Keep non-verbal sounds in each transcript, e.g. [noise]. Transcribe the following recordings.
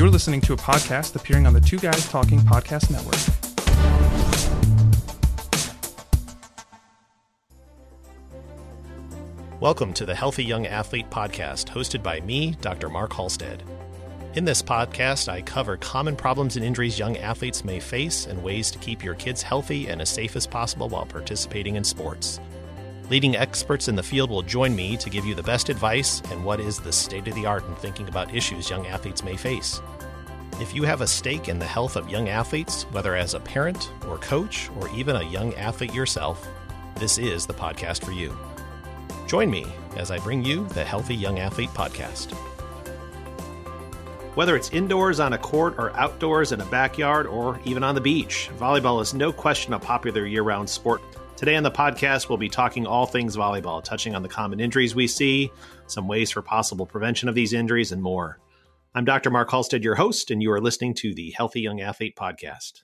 You're listening to a podcast appearing on the Two Guys Talking Podcast Network. Welcome to the Healthy Young Athlete podcast, hosted by me, Dr. Mark Halstead. In this podcast, I cover common problems and injuries young athletes may face and ways to keep your kids healthy and as safe as possible while participating in sports. Leading experts in the field will join me to give you the best advice and what is the state of the art in thinking about issues young athletes may face. If you have a stake in the health of young athletes, whether as a parent or coach or even a young athlete yourself, this is the podcast for you. Join me as I bring you the Healthy Young Athlete podcast. Whether it's indoors on a court or outdoors in a backyard or even on the beach, volleyball is no question a popular year round sport Today on the podcast, we'll be talking all things volleyball, touching on the common injuries we see, some ways for possible prevention of these injuries, and more. I'm Dr. Mark Halstead, your host, and you are listening to the Healthy Young Athlete podcast.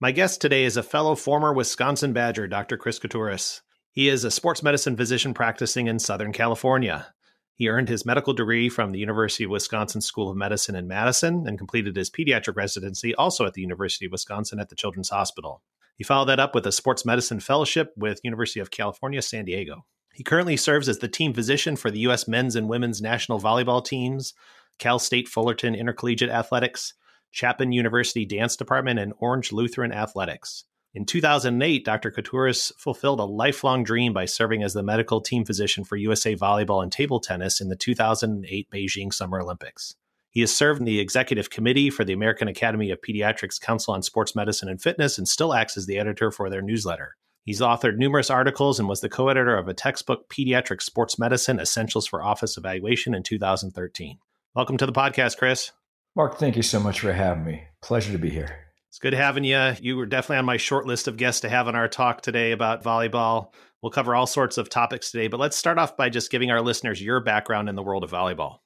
My guest today is a fellow former Wisconsin Badger, Dr. Chris Koutures. He is a sports medicine physician practicing in Southern California. He earned his medical degree from the University of Wisconsin School of Medicine in Madison and completed his pediatric residency also at the University of Wisconsin at the Children's Hospital. He followed that up with a sports medicine fellowship with University of California, San Diego. He currently serves as the team physician for the U.S. men's and women's national volleyball teams, Cal State Fullerton Intercollegiate Athletics, Chapman University Dance Department, and Orange Lutheran Athletics. In 2008, Dr. Koutures fulfilled a lifelong dream by serving as the medical team physician for USA Volleyball and Table Tennis in the 2008 Beijing Summer Olympics. He has served in the executive committee for the American Academy of Pediatrics Council on Sports Medicine and Fitness and still acts as the editor for their newsletter. He's authored numerous articles and was the co editor of a textbook, Pediatric Sports Medicine Essentials for Office Evaluation, in 2013. Welcome to the podcast, Chris. Mark, thank you so much for having me. Pleasure to be here. It's good having you. You were definitely on my short list of guests to have on our talk today about volleyball. We'll cover all sorts of topics today, but let's start off by just giving our listeners your background in the world of volleyball.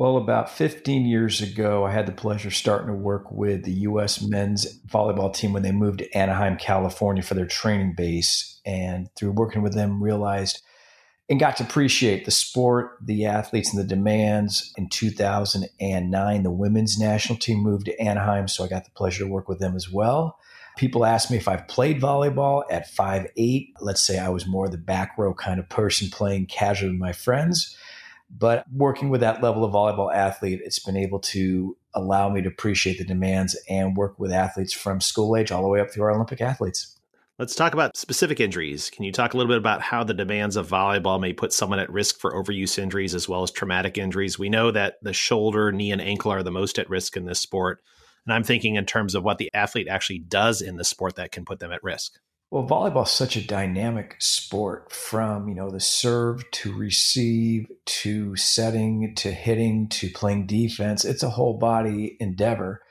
Well, about 15 years ago, I had the pleasure of starting to work with the U.S. men's volleyball team when they moved to Anaheim, California for their training base. And through working with them, realized and got to appreciate the sport, the athletes, and the demands. In 2009, the women's national team moved to Anaheim, so I got the pleasure to work with them as well. People ask me if I've played volleyball at five eight. Let's say I was more the back row kind of person playing casually with my friends. But working with that level of volleyball athlete, it's been able to allow me to appreciate the demands and work with athletes from school age all the way up through our Olympic athletes. Let's talk about specific injuries. Can you talk a little bit about how the demands of volleyball may put someone at risk for overuse injuries as well as traumatic injuries? We know that the shoulder, knee, and ankle are the most at risk in this sport. And I'm thinking in terms of what the athlete actually does in the sport that can put them at risk. Well, volleyball is such a dynamic sport from, you know, the serve to receive to setting to hitting to playing defense. It's a whole body endeavor.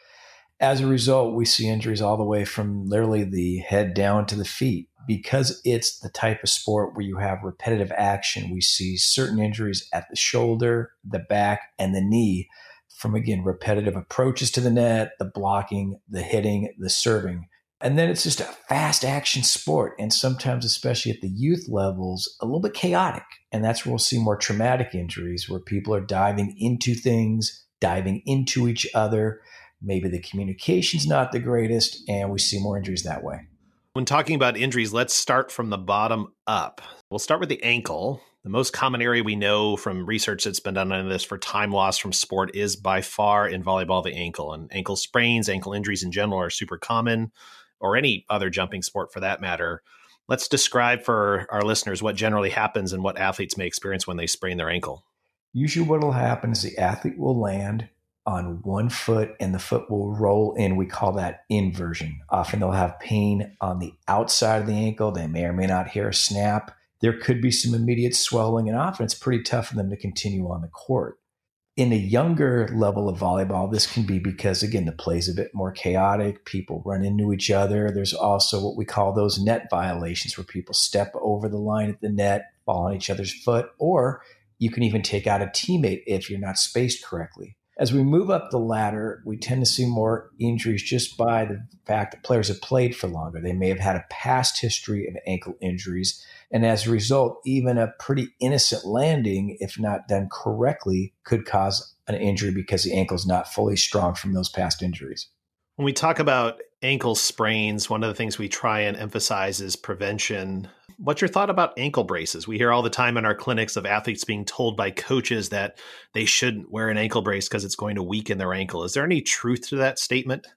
As a result, we see injuries all the way from literally the head down to the feet. Because it's the type of sport where you have repetitive action, we see certain injuries at the shoulder, the back, and the knee from, again, repetitive approaches to the net, the blocking, the hitting, the serving. And then it's just a fast action sport. And sometimes, especially at the youth levels, a little bit chaotic. And that's where we'll see more traumatic injuries where people are diving into things, diving into each other. Maybe the communication's not the greatest, and we see more injuries that way. When talking about injuries, let's start from the bottom up. We'll start with the ankle. The most common area we know from research that's been done on this for time loss from sport is by far in volleyball the ankle. And ankle sprains, ankle injuries in general are super common or any other jumping sport for that matter. Let's describe for our listeners what generally happens and what athletes may experience when they sprain their ankle. Usually, what will happen is the athlete will land on one foot and the foot will roll in. We call that inversion. Often they'll have pain on the outside of the ankle. They may or may not hear a snap. There could be some immediate swelling, and often it's pretty tough for them to continue on the court in a younger level of volleyball, this can be because, again, the play's a bit more chaotic. People run into each other. There's also what we call those net violations where people step over the line at the net, fall on each other's foot, or you can even take out a teammate if you're not spaced correctly. As we move up the ladder, we tend to see more injuries just by the fact that players have played for longer. They may have had a past history of ankle injuries. And as a result, even a pretty innocent landing, if not done correctly, could cause an injury because the ankle is not fully strong from those past injuries. When we talk about ankle sprains, one of the things we try and emphasize is prevention. What's your thought about ankle braces? We hear all the time in our clinics of athletes being told by coaches that they shouldn't wear an ankle brace because it's going to weaken their ankle. Is there any truth to that statement?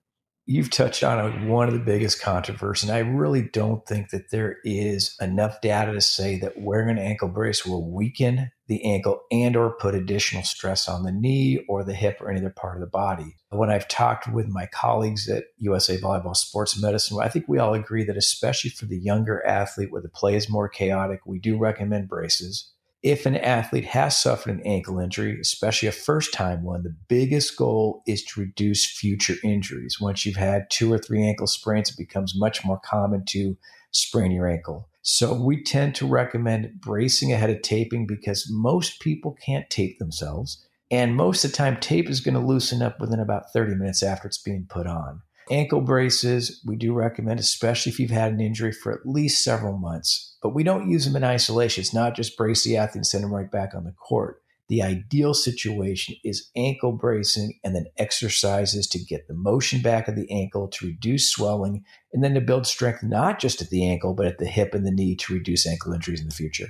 You've touched on one of the biggest controversies. And I really don't think that there is enough data to say that wearing an ankle brace will weaken the ankle and or put additional stress on the knee or the hip or any other part of the body. When I've talked with my colleagues at USA Volleyball Sports Medicine, I think we all agree that especially for the younger athlete where the play is more chaotic, we do recommend braces if an athlete has suffered an ankle injury, especially a first time one, the biggest goal is to reduce future injuries. Once you've had two or three ankle sprains, it becomes much more common to sprain your ankle. So we tend to recommend bracing ahead of taping because most people can't tape themselves. And most of the time, tape is going to loosen up within about 30 minutes after it's being put on. Ankle braces, we do recommend, especially if you've had an injury for at least several months. But we don't use them in isolation. It's not just brace the athlete and send them right back on the court. The ideal situation is ankle bracing and then exercises to get the motion back of the ankle to reduce swelling and then to build strength not just at the ankle, but at the hip and the knee to reduce ankle injuries in the future.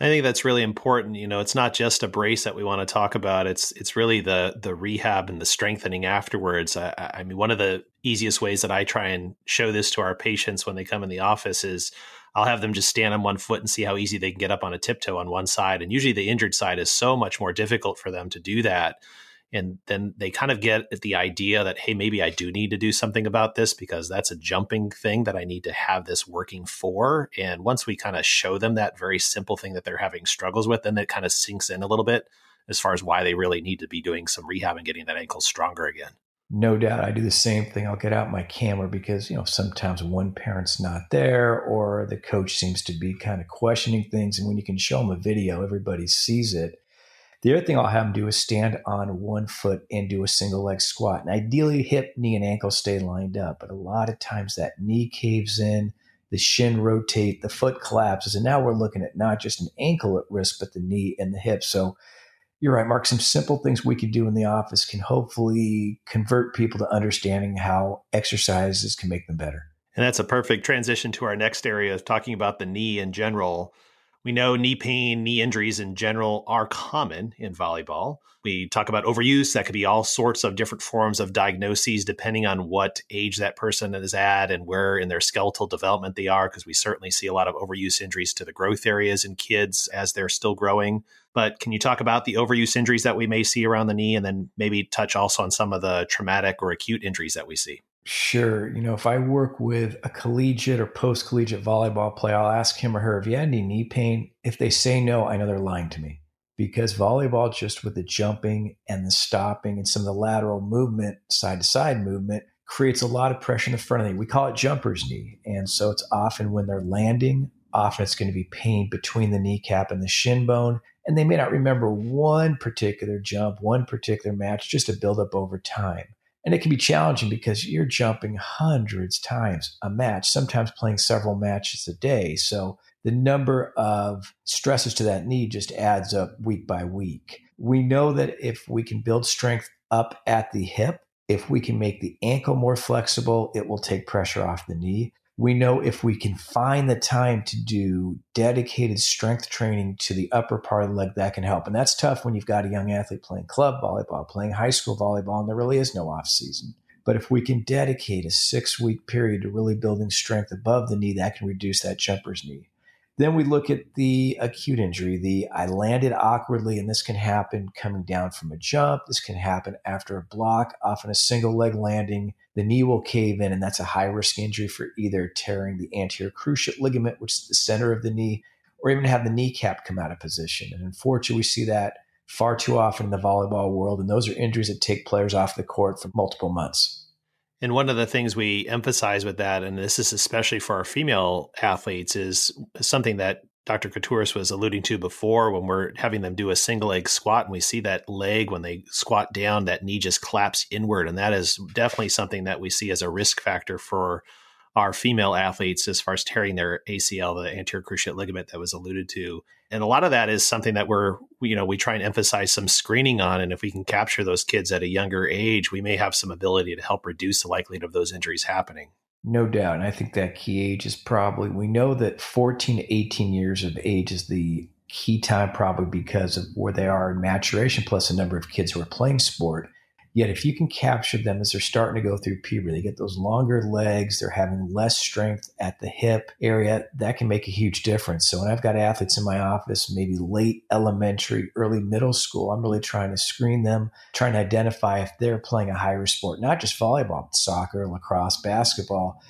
I think that's really important. You know, it's not just a brace that we want to talk about. It's it's really the the rehab and the strengthening afterwards. I, I, mean, one of the easiest ways that I try and show this to our patients when they come in the office is I'll have them just stand on one foot and see how easy they can get up on a tiptoe on one side. And usually, the injured side is so much more difficult for them to do that and then they kind of get at the idea that hey maybe i do need to do something about this because that's a jumping thing that i need to have this working for. And once we kind of show them that very simple thing that they're having struggles with then it kind of sinks in a little bit as far as why they really need to be doing some rehab and getting that ankle stronger again. No doubt i do the same thing. I'll get out my camera because you know sometimes one parent's not there or the coach seems to be kind of questioning things. And when you can show them a video everybody sees it the other thing I'll have them do is stand on one foot and do a single leg squat. And ideally, hip, knee, and ankle stay lined up. But a lot of times that knee caves in, the shin rotate, the foot collapses. And now we're looking at not just an ankle at risk, but the knee and the hip. So you're right, Mark. Some simple things we can do in the office can hopefully convert people to understanding how exercises can make them better. And that's a perfect transition to our next area of talking about the knee in general. We know knee pain, knee injuries in general are common in volleyball. We talk about overuse. That could be all sorts of different forms of diagnoses depending on what age that person is at and where in their skeletal development they are, because we certainly see a lot of overuse injuries to the growth areas in kids as they're still growing. But can you talk about the overuse injuries that we may see around the knee and then maybe touch also on some of the traumatic or acute injuries that we see? Sure. You know, if I work with a collegiate or post collegiate volleyball player, I'll ask him or her, have you had any knee pain? If they say no, I know they're lying to me because volleyball, just with the jumping and the stopping and some of the lateral movement, side to side movement, creates a lot of pressure in the front of the knee. We call it jumper's knee. And so it's often when they're landing, often it's going to be pain between the kneecap and the shin bone. And they may not remember one particular jump, one particular match, just a buildup over time. And it can be challenging because you're jumping hundreds times a match, sometimes playing several matches a day. So the number of stresses to that knee just adds up week by week. We know that if we can build strength up at the hip, if we can make the ankle more flexible, it will take pressure off the knee we know if we can find the time to do dedicated strength training to the upper part of the leg, that can help. And that's tough when you've got a young athlete playing club volleyball, playing high school volleyball, and there really is no off season. But if we can dedicate a six week period to really building strength above the knee, that can reduce that jumper's knee. Then we look at the acute injury. The I landed awkwardly, and this can happen coming down from a jump. This can happen after a block, often a single leg landing. The knee will cave in, and that's a high risk injury for either tearing the anterior cruciate ligament, which is the center of the knee, or even have the kneecap come out of position. And unfortunately, we see that far too often in the volleyball world. And those are injuries that take players off the court for multiple months. And one of the things we emphasize with that, and this is especially for our female athletes, is something that Dr. Koutures was alluding to before when we're having them do a single leg squat and we see that leg when they squat down, that knee just claps inward. And that is definitely something that we see as a risk factor for our female athletes as far as tearing their ACL, the anterior cruciate ligament that was alluded to. And a lot of that is something that we're, you know, we try and emphasize some screening on. And if we can capture those kids at a younger age, we may have some ability to help reduce the likelihood of those injuries happening. No doubt. And I think that key age is probably, we know that 14 to 18 years of age is the key time, probably because of where they are in maturation, plus the number of kids who are playing sport. Yet, if you can capture them as they're starting to go through puberty, they get those longer legs, they're having less strength at the hip area, that can make a huge difference. So, when I've got athletes in my office, maybe late elementary, early middle school, I'm really trying to screen them, trying to identify if they're playing a higher sport, not just volleyball, soccer, lacrosse, basketball.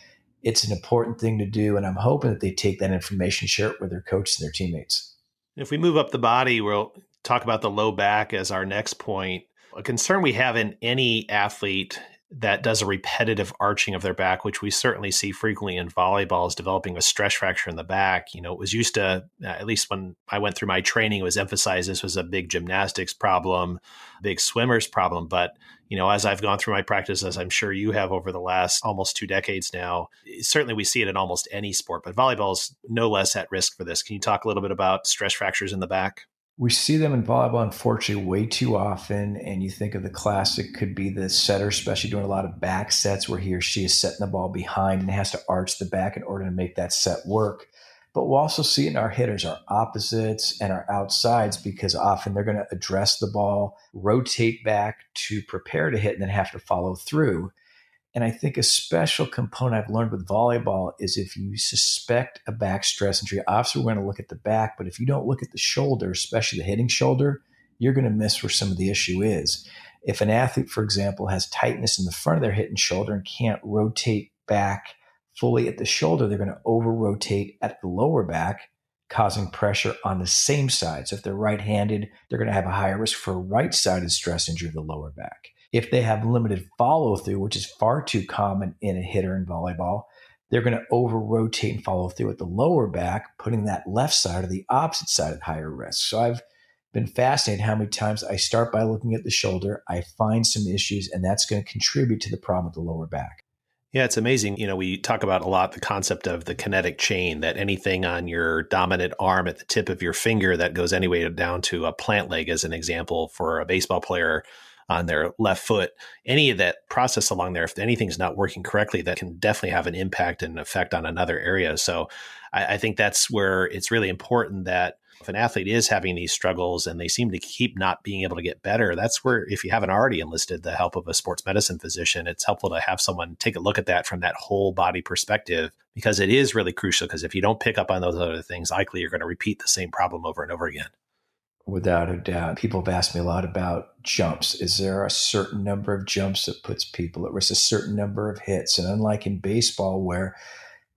It's an important thing to do. And I'm hoping that they take that information, share it with their coaches and their teammates. If we move up the body, we'll talk about the low back as our next point a concern we have in any athlete that does a repetitive arching of their back, which we certainly see frequently in volleyball, is developing a stress fracture in the back. You know, it was used to, uh, at least when I went through my training, it was emphasized this was a big gymnastics problem, big swimmers problem. But, you know, as I've gone through my practice, as I'm sure you have over the last almost two decades now, certainly we see it in almost any sport, but volleyball is no less at risk for this. Can you talk a little bit about stress fractures in the back? We see them in volleyball, unfortunately, way too often. And you think of the classic could be the setter, especially doing a lot of back sets where he or she is setting the ball behind and has to arch the back in order to make that set work. But we'll also see in our hitters, our opposites and our outsides, because often they're going to address the ball, rotate back to prepare to hit, and then have to follow through. And I think a special component I've learned with volleyball is if you suspect a back stress injury, obviously we're going to look at the back, but if you don't look at the shoulder, especially the hitting shoulder, you're going to miss where some of the issue is. If an athlete, for example, has tightness in the front of their hitting shoulder and can't rotate back fully at the shoulder, they're going to over rotate at the lower back, causing pressure on the same side. So if they're right handed, they're going to have a higher risk for right sided stress injury of the lower back. If they have limited follow through, which is far too common in a hitter in volleyball, they're going to over rotate and follow through at the lower back, putting that left side or the opposite side at higher risk. So I've been fascinated how many times I start by looking at the shoulder, I find some issues, and that's going to contribute to the problem with the lower back. Yeah, it's amazing. You know, we talk about a lot the concept of the kinetic chain, that anything on your dominant arm at the tip of your finger that goes anyway down to a plant leg, as an example, for a baseball player on their left foot, any of that process along there, if anything's not working correctly, that can definitely have an impact and effect on another area. So I, I think that's where it's really important that if an athlete is having these struggles and they seem to keep not being able to get better, that's where, if you haven't already enlisted the help of a sports medicine physician, it's helpful to have someone take a look at that from that whole body perspective because it is really crucial. Because if you don't pick up on those other things, likely you're going to repeat the same problem over and over again. Without a doubt. People have asked me a lot about jumps. Is there a certain number of jumps that puts people at risk, a certain number of hits? And unlike in baseball, where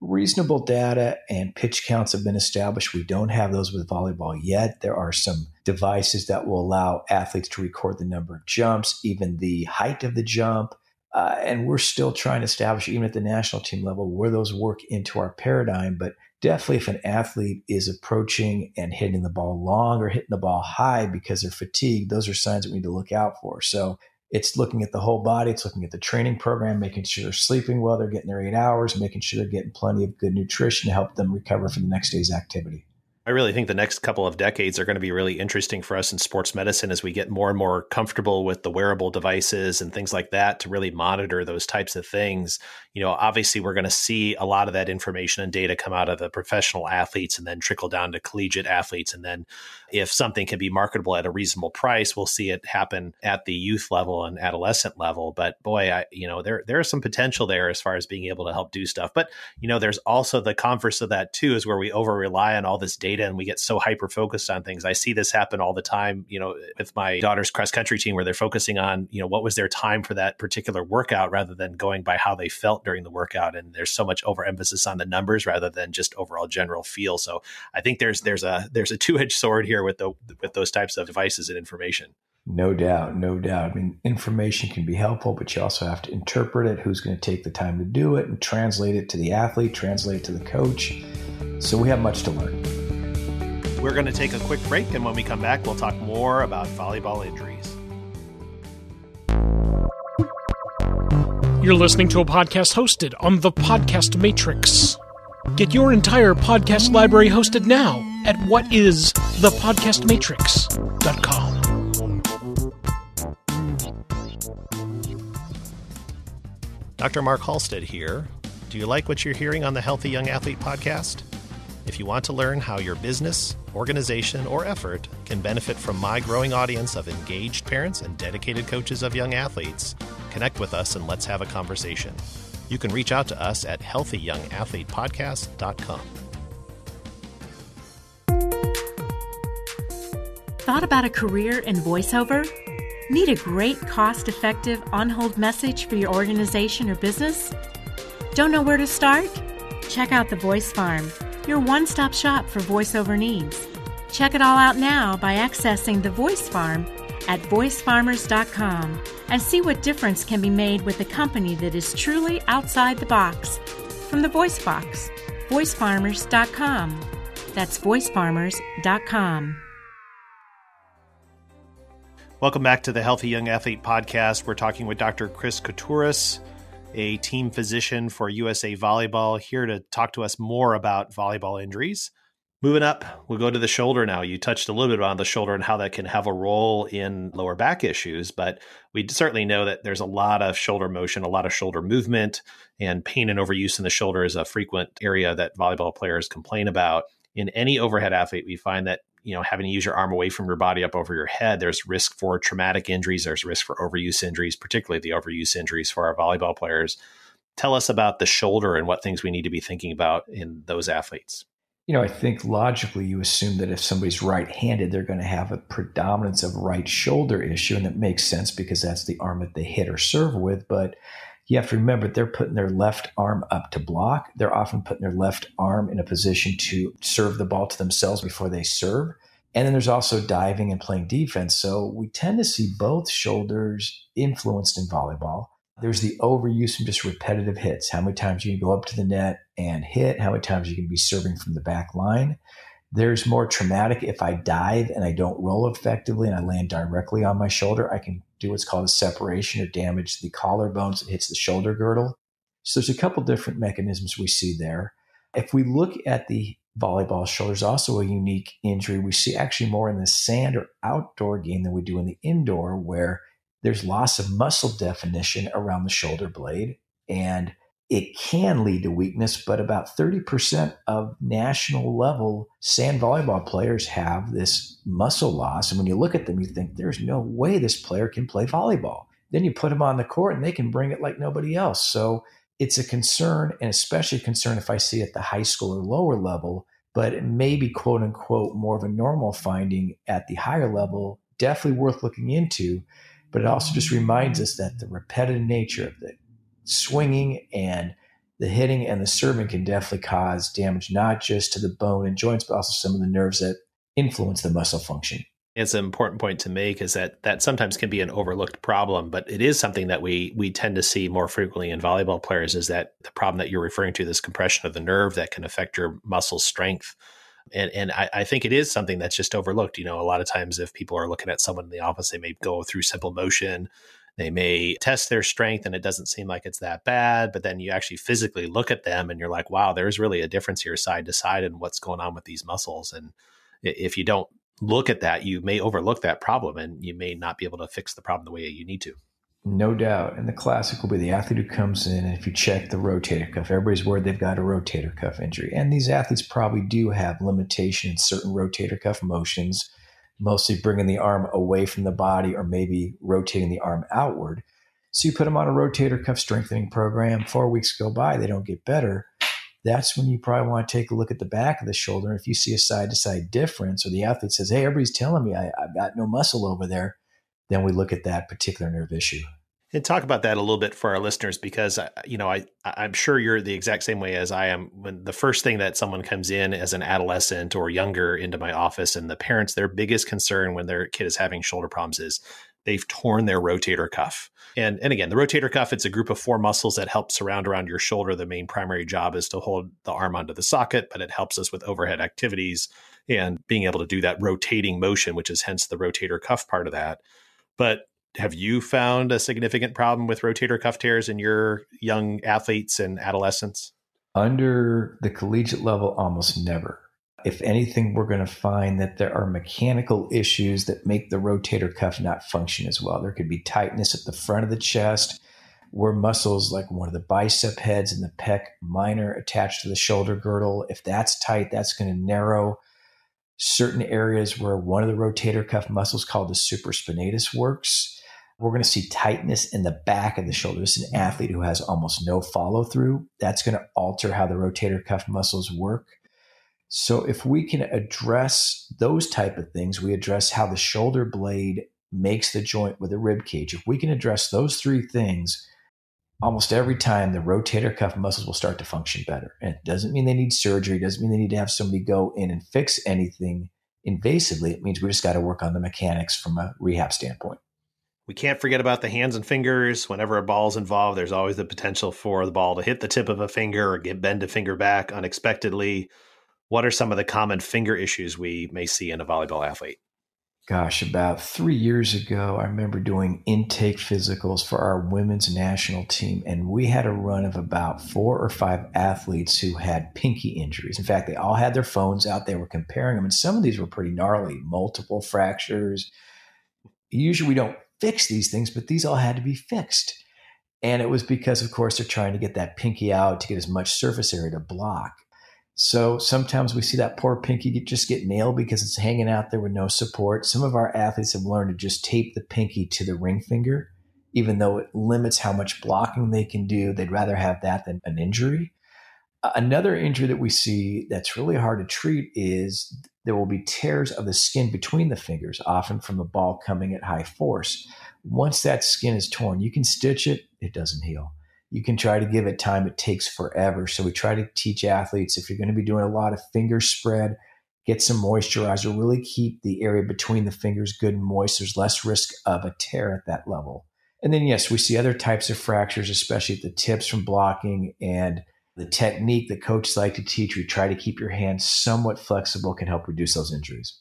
reasonable data and pitch counts have been established, we don't have those with volleyball yet. There are some devices that will allow athletes to record the number of jumps, even the height of the jump. Uh, and we're still trying to establish, even at the national team level, where those work into our paradigm. But definitely if an athlete is approaching and hitting the ball long or hitting the ball high because they're fatigued, those are signs that we need to look out for. So it's looking at the whole body, it's looking at the training program, making sure they're sleeping well, they're getting their eight hours, making sure they're getting plenty of good nutrition to help them recover for the next day's activity. I really think the next couple of decades are going to be really interesting for us in sports medicine as we get more and more comfortable with the wearable devices and things like that to really monitor those types of things. You know, obviously, we're going to see a lot of that information and data come out of the professional athletes and then trickle down to collegiate athletes. And then, if something can be marketable at a reasonable price, we'll see it happen at the youth level and adolescent level. But boy, I, you know, there there is some potential there as far as being able to help do stuff. But you know, there's also the converse of that too, is where we over rely on all this data data and we get so hyper focused on things. I see this happen all the time, you know, with my daughter's cross country team where they're focusing on, you know, what was their time for that particular workout rather than going by how they felt during the workout. And there's so much overemphasis on the numbers rather than just overall general feel. So I think there's there's a there's a two edged sword here with the with those types of devices and information. No doubt, no doubt. I mean, information can be helpful, but you also have to interpret it. Who's going to take the time to do it and translate it to the athlete, translate it to the coach. So we have much to learn. We're going to take a quick break, and when we come back, we'll talk more about volleyball injuries. You're listening to a podcast hosted on the Podcast Matrix. Get your entire podcast library hosted now at whatisthepodcastmatrix.com. Dr. Mark Halstead here. Do you like what you're hearing on the Healthy Young Athlete podcast? If you want to learn how your business, organization, or effort can benefit from my growing audience of engaged parents and dedicated coaches of young athletes, connect with us and let's have a conversation. You can reach out to us at healthyyoungathletepodcast.com. Thought about a career in voiceover? Need a great, cost effective on hold message for your organization or business? Don't know where to start? Check out The Voice Farm, your one stop shop for voiceover needs. Check it all out now by accessing The Voice Farm at voicefarmers.com and see what difference can be made with a company that is truly outside the box. From the Voice Box, voicefarmers.com. That's voicefarmers.com. Welcome back to the Healthy Young Athlete podcast. We're talking with Dr. Chris Koutures, a team physician for USA Volleyball, here to talk to us more about volleyball injuries. Moving up, we'll go to the shoulder now. You touched a little bit on the shoulder and how that can have a role in lower back issues, but we certainly know that there's a lot of shoulder motion, a lot of shoulder movement, and pain and overuse in the shoulder is a frequent area that volleyball players complain about. In any overhead athlete, we find that you know having to use your arm away from your body up over your head there's risk for traumatic injuries there's risk for overuse injuries particularly the overuse injuries for our volleyball players. Tell us about the shoulder and what things we need to be thinking about in those athletes. You know i think logically you assume that if somebody's right-handed they're going to have a predominance of right shoulder issue and that makes sense because that's the arm that they hit or serve with but you have to remember they're putting their left arm up to block. They're often putting their left arm in a position to serve the ball to themselves before they serve. And then there's also diving and playing defense. So we tend to see both shoulders influenced in volleyball. There's the overuse from just repetitive hits. How many times you can go up to the net and hit, how many times you can be serving from the back line. There's more traumatic if I dive and I don't roll effectively and I land directly on my shoulder, I can do what's called a separation or damage to the collarbones that hits the shoulder girdle. So there's a couple different mechanisms we see there. If we look at the volleyball shoulder, also a unique injury we see actually more in the sand or outdoor game than we do in the indoor, where there's loss of muscle definition around the shoulder blade. And it can lead to weakness, but about 30% of national level sand volleyball players have this muscle loss. And when you look at them, you think there's no way this player can play volleyball. Then you put them on the court and they can bring it like nobody else. So it's a concern, and especially a concern if I see at the high school or lower level, but it may be quote unquote more of a normal finding at the higher level, definitely worth looking into. But it also just reminds us that the repetitive nature of the swinging and the hitting and the serving can definitely cause damage, not just to the bone and joints, but also some of the nerves that influence the muscle function. It's an important point to make is that that sometimes can be an overlooked problem, but it is something that we we tend to see more frequently in volleyball players is that the problem that you're referring to, this compression of the nerve that can affect your muscle strength. And and I, I think it is something that's just overlooked. You know, a lot of times if people are looking at someone in the office, they may go through simple motion they may test their strength and it doesn't seem like it's that bad, but then you actually physically look at them and you're like, wow, there's really a difference here side to side and what's going on with these muscles. And if you don't look at that, you may overlook that problem and you may not be able to fix the problem the way you need to. No doubt. And the classic will be the athlete who comes in, and if you check the rotator cuff, everybody's worried they've got a rotator cuff injury. And these athletes probably do have limitation in certain rotator cuff motions mostly bringing the arm away from the body or maybe rotating the arm outward. So you put them on a rotator cuff strengthening program. Four weeks go by, they don't get better. That's when you probably want to take a look at the back of the shoulder. If you see a side to side difference, or the athlete says, Hey, everybody's telling me I, I've got no muscle over there, then we look at that particular nerve issue and talk about that a little bit for our listeners because uh, you know I I'm sure you're the exact same way as I am when the first thing that someone comes in as an adolescent or younger into my office and the parents their biggest concern when their kid is having shoulder problems is they've torn their rotator cuff. And, and again, the rotator cuff, it's a group of four muscles that help surround around your shoulder. The main primary job is to hold the arm onto the socket, but it helps us with overhead activities and being able to do that rotating motion, which is hence the rotator cuff part of that. But have you found a significant problem with rotator cuff tears in your young athletes and adolescents? Under the collegiate level, almost never. If anything, we're going to find that there are mechanical issues that make the rotator cuff not function as well. There could be tightness at the front of the chest, where muscles like one of the bicep heads and the pec minor attached to the shoulder girdle, if that's tight, that's going to narrow certain areas where one of the rotator cuff muscles called the supraspinatus works. We're going to see tightness in the back of the shoulder. Is an athlete who has almost no follow through. That's going to alter how the rotator cuff muscles work. So if we can address those type of things, we address how the shoulder blade makes the joint with the rib cage. If we can address those three things, almost every time the rotator cuff muscles will start to function better. And it doesn't mean they need surgery, it doesn't mean they need to have somebody go in and fix anything invasively. It means we just got to work on the mechanics from a rehab standpoint. We can't forget about the hands and fingers. Whenever a ball is involved, there's always the potential for the ball to hit the tip of a finger or get bend a finger back unexpectedly what are some of the common finger issues we may see in a volleyball athlete? Gosh, about three years ago, I remember doing intake physicals for our women's national team, and we had a run of about four or five athletes who had pinky injuries. In fact, they all had their phones out, they were comparing them, and some of these were pretty gnarly multiple fractures. Usually, we don't fix these things, but these all had to be fixed. And it was because, of course, they're trying to get that pinky out to get as much surface area to block. So sometimes we see that poor pinky just get nailed because it's hanging out there with no support. Some of our athletes have learned to just tape the pinky to the ring finger, even though it limits how much blocking they can do. They'd rather have that than an injury. Another injury that we see that's really hard to treat is there will be tears of the skin between the fingers, often from a ball coming at high force. Once that skin is torn, you can stitch it, it doesn't heal you can try to give it time. It takes forever. So we try to teach athletes if you're going to be doing a lot of finger spread, get some moisturizer, really keep the area between the fingers good and moist. There's less risk of a tear at that level. And then, yes, we see other types of fractures, especially at the tips from blocking and the technique that coaches like to teach. We try to keep your hands somewhat flexible, can help reduce those injuries.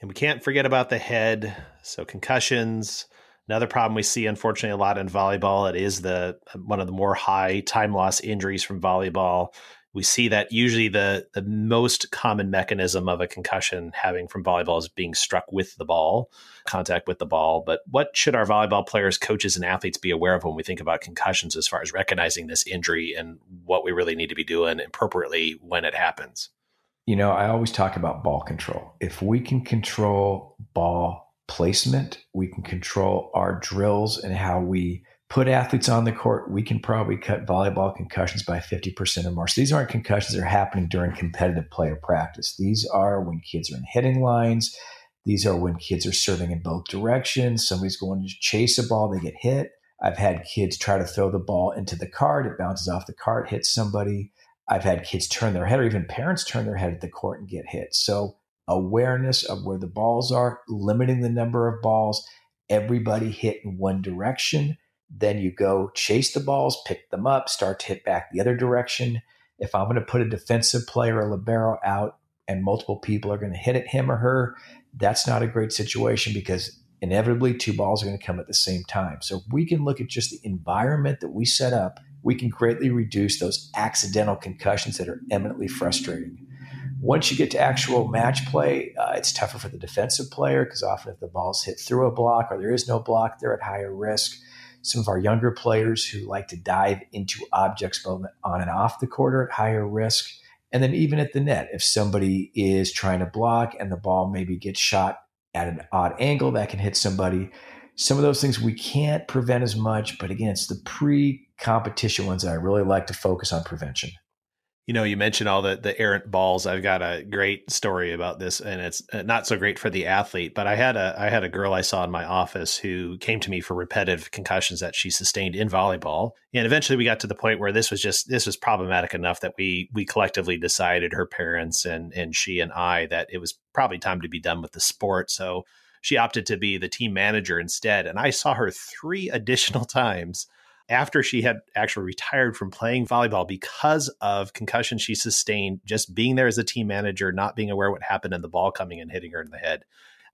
And we can't forget about the head. So, concussions, Another problem we see, unfortunately, a lot in volleyball, it is the one of the more high time loss injuries from volleyball. We see that usually the the most common mechanism of a concussion having from volleyball is being struck with the ball, contact with the ball. But what should our volleyball players, coaches, and athletes be aware of when we think about concussions as far as recognizing this injury and what we really need to be doing appropriately when it happens? You know, I always talk about ball control. If we can control ball placement. We can control our drills and how we put athletes on the court. We can probably cut volleyball concussions by 50% or more. So these aren't concussions that are happening during competitive player practice. These are when kids are in hitting lines. These are when kids are serving in both directions. Somebody's going to chase a ball, they get hit. I've had kids try to throw the ball into the cart, it bounces off the cart, hits somebody. I've had kids turn their head, or even parents turn their head at the court and get hit. So awareness of where the balls are, limiting the number of balls, everybody hit in one direction. Then you go chase the balls, pick them up, start to hit back the other direction. If I'm going to put a defensive player, a libero out, and multiple people are going to hit at him or her, that's not a great situation because inevitably two balls are going to come at the same time. So if we can look at just the environment that we set up, we can greatly reduce those accidental concussions that are eminently frustrating. Once you get to actual match play, uh, it's tougher for the defensive player because often if the ball's hit through a block or there is no block, they're at higher risk. Some of our younger players who like to dive into objects both on and off the are at higher risk. And then even at the net, if somebody is trying to block and the ball maybe gets shot at an odd angle, that can hit somebody. Some of those things we can't prevent as much, but again, it's the pre competition ones that I really like to focus on prevention you know, you mentioned all the the errant balls. I've got a great story about this, and it's uh, not so great for the athlete. But I had a I had a girl I saw in my office who came to me for repetitive concussions that she sustained in volleyball, and eventually we got to the point where this was just this was problematic enough that we we collectively decided, her parents and and she and I, that it was probably time to be done with the sport. So she opted to be the team manager instead. And I saw her three additional [laughs] times after she had actually retired from playing volleyball because of concussion she sustained just being there as a team manager, not being aware what happened and the ball coming and hitting her in the head.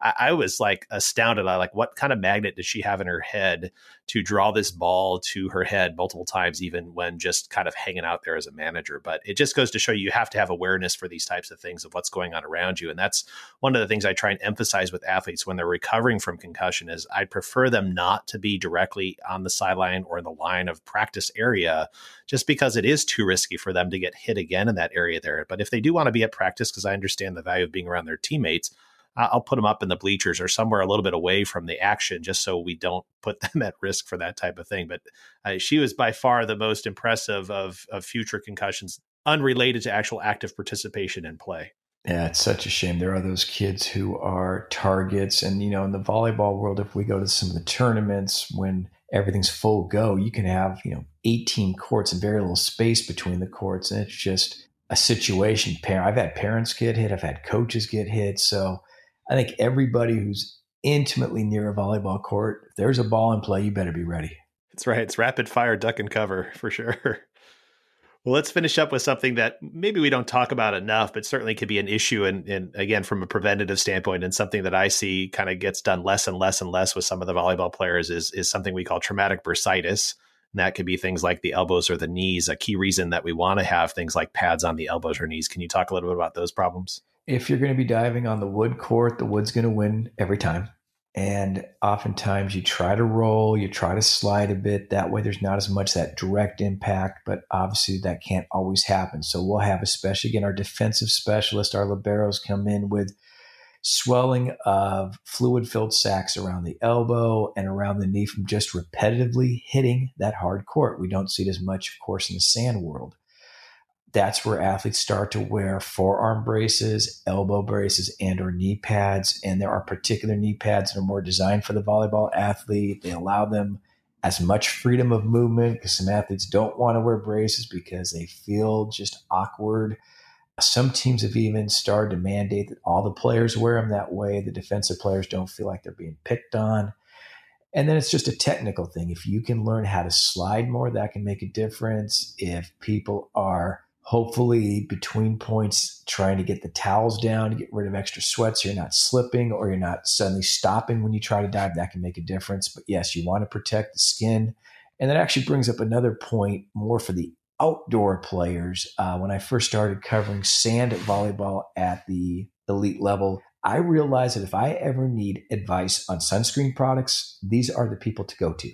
I, I was like astounded. I like what kind of magnet does she have in her head to draw this ball to her head multiple times, even when just kind of hanging out there as a manager. But it just goes to show you, you have to have awareness for these types of things of what's going on around you. And that's one of the things I try and emphasize with athletes when they're recovering from concussion is I'd prefer them not to be directly on the sideline or in the line of practice area just because it is too risky for them to get hit again in that area there. But if they do want to be at practice, because I understand the value of being around their teammates, I'll put them up in the bleachers or somewhere a little bit away from the action just so we don't [laughs] put them at risk for that type of thing. But uh, she was by far the most impressive of, of future concussions unrelated to actual active participation in play. Yeah, it's such a shame. There are those kids who are targets. And, you know, in the volleyball world, if we go to some of the tournaments when everything's full go, you can have, you know, 18 courts and very little space between the courts. And it's just a situation. I've had parents get hit, I've had coaches get hit. So I think everybody who's intimately near a volleyball court, if there's a ball in play, you better be ready. That's right. It's rapid fire duck and cover [laughs] for sure. Well, let's finish up with something that maybe we don't talk about enough, but certainly could be an issue. And, and again, from a preventative standpoint, and something that I see kind of gets done less and less and less with some of the volleyball players is, is something we call traumatic bursitis. And that could be things like the elbows or the knees. A key reason that we want to have things like pads on the elbows or knees. Can you talk a little bit about those problems? If you're going to be diving on the wood court, the wood's going to win every time. And oftentimes you try to roll, you try to slide a bit. That way there's not as much that direct impact, but obviously that can't always happen. So we'll have, especially again, our defensive specialist, our liberos come in with swelling of fluid filled sacs around the elbow and around the knee from just repetitively hitting that hard court. We don't see it as much, of course, in the sand world that's where athletes start to wear forearm braces, elbow braces, and or knee pads. And there are particular knee pads that are more designed for the volleyball athlete. They allow them as much freedom of movement because some athletes don't want to wear braces because they feel just awkward. Some teams have even started to mandate that all the players wear them that way. The defensive players don't feel like they're being picked on. And then it's just a technical thing. If you can learn how to slide more, that can make a difference. If people are hopefully between points trying to get the towels down to get rid of extra sweat so you're not slipping or you're not suddenly stopping when you try to dive that can make a difference. But yes you want to protect the skin. And that actually brings up another point more for the outdoor players. Uh, when i first started covering sand volleyball at the elite level i realized that if i ever need advice on sunscreen products these are the people to go to.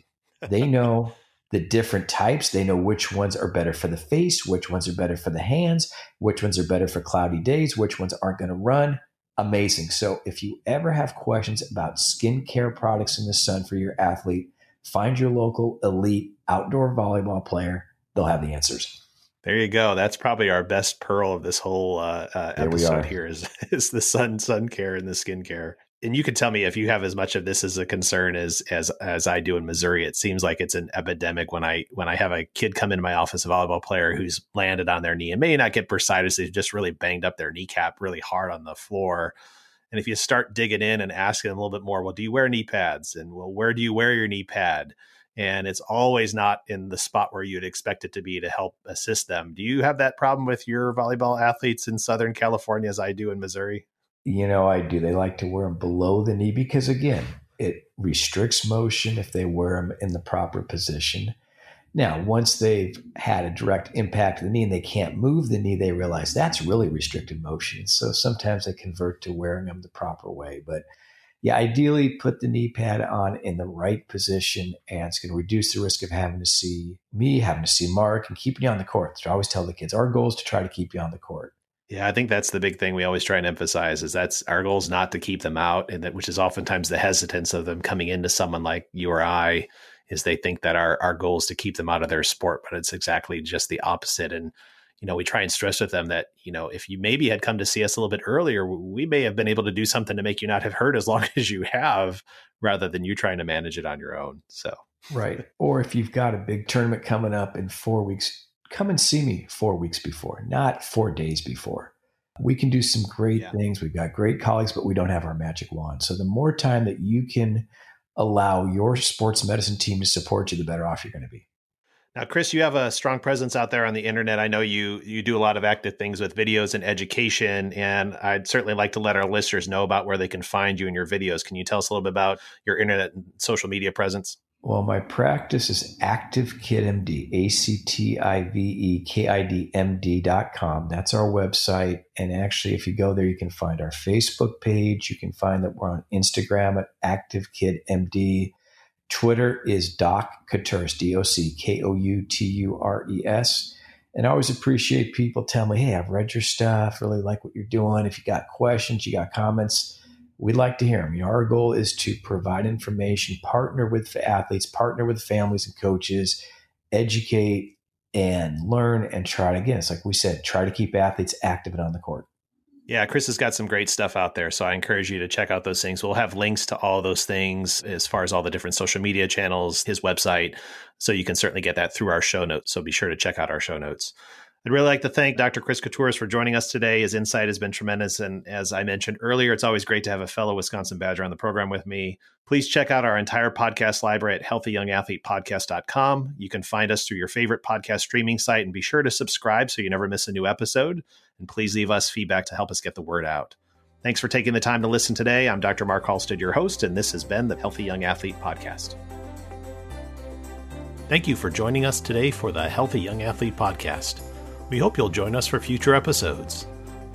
They [laughs] know the different types. They know which ones are better for the face, which ones are better for the hands, which ones are better for cloudy days, which ones aren't going to run. Amazing. So if you ever have questions about skincare products in the sun for your athlete, find your local elite outdoor volleyball player. They'll have the answers. There you go. That's probably our best pearl of this whole uh, uh, episode here is, [laughs] is the sun sun care and the skincare and you can tell me if you have as much of this as a concern as as as I do in Missouri. It seems like it's an epidemic when I when I have a kid come into my office, a volleyball player who's landed on their knee and may not get bursitis, they've just really banged up their kneecap really hard on the floor. And if you start digging in and asking them a little bit more, well, do you wear knee pads? And well, where do you wear your knee pad? And it's always not in the spot where you'd expect it to be to help assist them. Do you have that problem with your volleyball athletes in Southern California as I do in Missouri? You know, I do. They like to wear them below the knee because, again, it restricts motion if they wear them in the proper position. Now, once they've had a direct impact to the knee and they can't move the knee, they realize that's really restricted motion. So sometimes they convert to wearing them the proper way. But yeah, ideally put the knee pad on in the right position and it's going to reduce the risk of having to see me, having to see Mark, and keeping you on the court. So I always tell the kids our goal is to try to keep you on the court. Yeah, I think that's the big thing we always try and emphasize is that's our goal is not to keep them out, and that which is oftentimes the hesitance of them coming into someone like you or I is they think that our our goal is to keep them out of their sport, but it's exactly just the opposite. And you know, we try and stress with them that you know if you maybe had come to see us a little bit earlier, we may have been able to do something to make you not have hurt as [laughs] long as you have, rather than you trying to manage it on your own. So right, or if you've got a big tournament coming up in four weeks come and see me four weeks before, not four days before. We can do some great yeah. things. We've got great colleagues, but we don't have our magic wand. So the more time that you can allow your sports medicine team to support you, the better off you're going to be. Now, Chris, you have a strong presence out there on the internet. I know you you do a lot of active things with videos and education, and I'd certainly like to let our listeners know about where they can find you and your videos. Can you tell us a little bit about your internet and social media presence? Well, my practice is Active Kid MD, A C T I V E K I D M D dot com. That's our website. And actually, if you go there, you can find our Facebook page. You can find that we're on Instagram at Active Kid MD. Twitter is Doc Koutures, D O C K O U T U R E S. And I always appreciate people telling me, hey, I've read your stuff, really like what you're doing. If you got questions, you got comments, we'd like to hear them. You know, our goal is to provide information, partner with athletes, partner with families and coaches, educate and learn and try to, again, it's like we said, try to keep athletes active and on the court. Yeah, Chris has got some great stuff out there. So I encourage you to check out those things. We'll have links to all those things as far as all the different social media channels, his website. So you can certainly get that through our show notes. So be sure to check out our show notes. I'd really like to thank Dr. Chris Koutures for joining us today. His insight has been tremendous. And as I mentioned earlier, it's always great to have a fellow Wisconsin Badger on the program with me. Please check out our entire podcast library at healthyyoungathletepodcast.com. You can find us through your favorite podcast streaming site and be sure to subscribe so you never miss a new episode. And please leave us feedback to help us get the word out. Thanks for taking the time to listen today. I'm Dr. Mark Halstead, your host, and this has been the Healthy Young Athlete Podcast. Thank you for joining us today for the Healthy Young Athlete Podcast. We hope you'll join us for future episodes.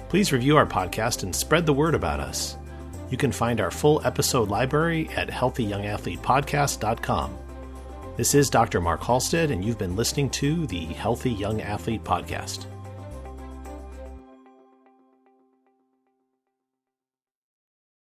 Please review our podcast and spread the word about us. You can find our full episode library at healthyyoungathletepodcast.com. This is Dr. Mark Halstead, and you've been listening to the Healthy Young Athlete Podcast.